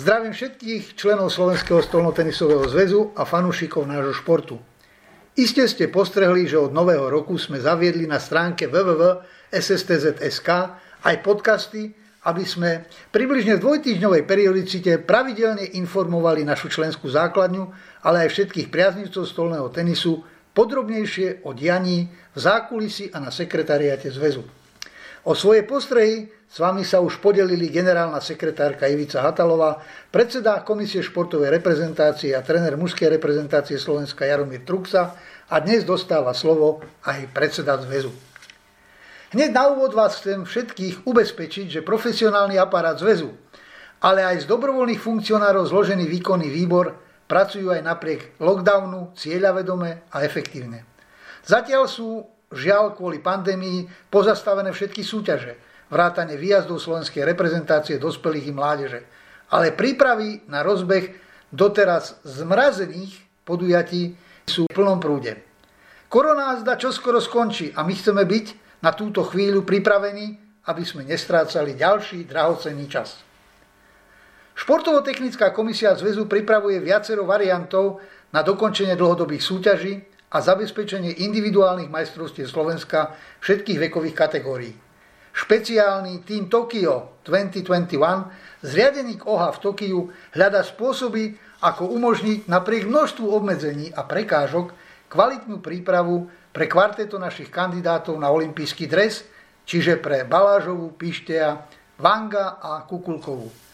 Zdravím všetkých členov Slovenského stolnotenisového zväzu a fanúšikov nášho športu. Iste ste postrehli, že od nového roku sme zaviedli na stránke www.sstz.sk aj podcasty, aby sme približne v dvojtýždňovej periodicite pravidelne informovali našu členskú základňu, ale aj všetkých priaznivcov stolného tenisu podrobnejšie o dianí v zákulisi a na sekretariate zväzu. O svoje postrehy s vami sa už podelili generálna sekretárka Ivica Hatalová, predseda Komisie športovej reprezentácie a tréner mužskej reprezentácie Slovenska Jaromír Truxa a dnes dostáva slovo aj predseda zväzu. Hneď na úvod vás chcem všetkých ubezpečiť, že profesionálny aparát zväzu, ale aj z dobrovoľných funkcionárov zložený výkonný výbor pracujú aj napriek lockdownu cieľavedome a efektívne. Zatiaľ sú žiaľ kvôli pandémii pozastavené všetky súťaže – vrátane výjazdov slovenskej reprezentácie dospelých i mládeže. Ale prípravy na rozbeh doteraz zmrazených podujatí sú v plnom prúde. Korona zda čoskoro skončí a my chceme byť na túto chvíľu pripravení, aby sme nestrácali ďalší drahocenný čas. Športovo-technická komisia zväzu pripravuje viacero variantov na dokončenie dlhodobých súťaží a zabezpečenie individuálnych majstrovstiev Slovenska všetkých vekových kategórií špeciálny tým Tokio 2021, zriadený k OHA v Tokiu, hľada spôsoby, ako umožniť napriek množstvu obmedzení a prekážok kvalitnú prípravu pre kvarteto našich kandidátov na olimpijský dres, čiže pre Balážovú, Pištea, Vanga a Kukulkovú.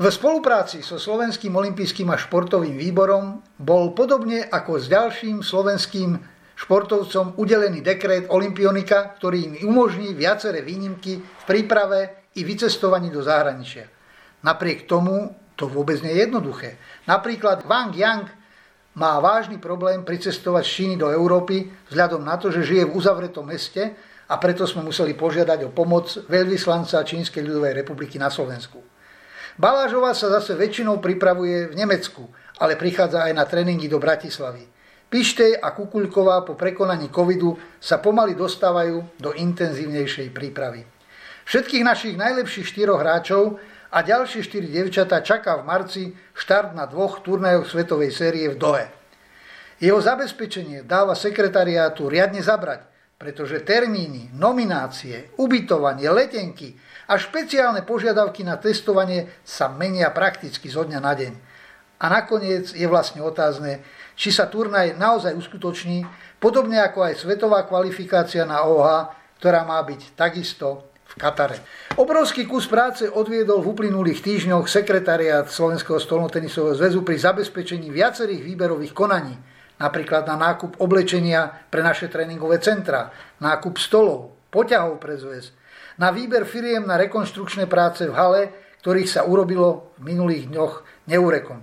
V spolupráci so Slovenským olympijským a športovým výborom bol podobne ako s ďalším slovenským športovcom udelený dekret Olympionika, ktorý im umožní viaceré výnimky v príprave i vycestovaní do zahraničia. Napriek tomu to vôbec nie je jednoduché. Napríklad Wang Yang má vážny problém pricestovať z Číny do Európy vzhľadom na to, že žije v uzavretom meste a preto sme museli požiadať o pomoc veľvyslanca Čínskej ľudovej republiky na Slovensku. Balážová sa zase väčšinou pripravuje v Nemecku, ale prichádza aj na tréningy do Bratislavy. Pištej a Kukuľková po prekonaní covidu sa pomaly dostávajú do intenzívnejšej prípravy. Všetkých našich najlepších štyroch hráčov a ďalšie štyri devčatá čaká v marci štart na dvoch turnajoch svetovej série v Dohe. Jeho zabezpečenie dáva sekretariátu riadne zabrať, pretože termíny, nominácie, ubytovanie, letenky a špeciálne požiadavky na testovanie sa menia prakticky zo dňa na deň. A nakoniec je vlastne otázne, či sa turnaj naozaj uskutoční, podobne ako aj svetová kvalifikácia na OHA, ktorá má byť takisto v Katare. Obrovský kus práce odviedol v uplynulých týždňoch sekretariát Slovenského stolnotenisového zväzu pri zabezpečení viacerých výberových konaní, napríklad na nákup oblečenia pre naše tréningové centra, nákup stolov, poťahov pre zväz, na výber firiem na rekonštrukčné práce v hale, ktorých sa urobilo v minulých dňoch neurekom.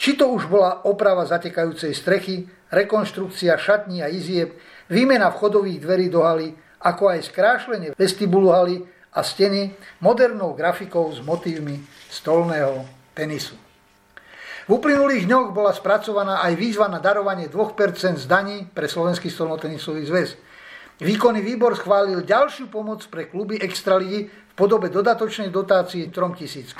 Či to už bola oprava zatekajúcej strechy, rekonštrukcia šatní a izieb, výmena vchodových dverí do haly, ako aj skrášlenie vestibulu haly a steny modernou grafikou s motívmi stolného tenisu. V uplynulých dňoch bola spracovaná aj výzva na darovanie 2% z pre Slovenský stolnotenisový zväz. Výkonný výbor schválil ďalšiu pomoc pre kluby Extraligy v podobe dodatočnej dotácie 3000.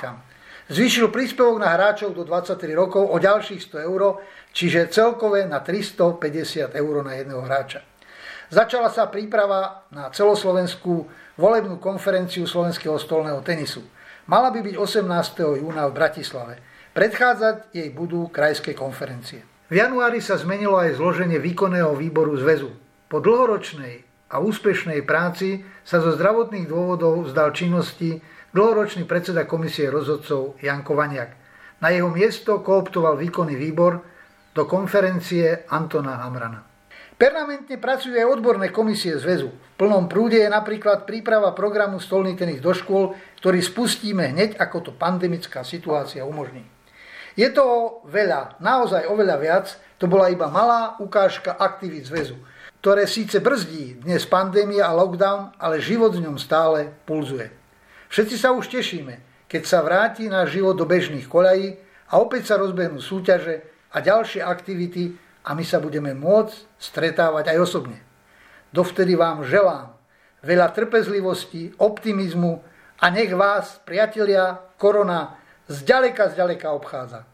Zvýšil príspevok na hráčov do 23 rokov o ďalších 100 eur, čiže celkové na 350 eur na jedného hráča. Začala sa príprava na celoslovenskú volebnú konferenciu slovenského stolného tenisu. Mala by byť 18. júna v Bratislave. Predchádzať jej budú krajské konferencie. V januári sa zmenilo aj zloženie výkonného výboru zväzu. Po dlhoročnej a úspešnej práci sa zo zdravotných dôvodov vzdal činnosti dlhoročný predseda komisie rozhodcov Janko Vaniak. Na jeho miesto kooptoval výkonný výbor do konferencie Antona Hamrana. Permanentne pracujú aj odborné komisie zväzu. V plnom prúde je napríklad príprava programu stolný tenis do škôl, ktorý spustíme hneď, ako to pandemická situácia umožní. Je to veľa, naozaj oveľa viac, to bola iba malá ukážka aktivít zväzu, ktoré síce brzdí dnes pandémia a lockdown, ale život v ňom stále pulzuje. Všetci sa už tešíme, keď sa vráti náš život do bežných koľají a opäť sa rozbehnú súťaže a ďalšie aktivity a my sa budeme môcť stretávať aj osobne. Dovtedy vám želám veľa trpezlivosti, optimizmu a nech vás, priatelia, korona zďaleka, zďaleka obchádza.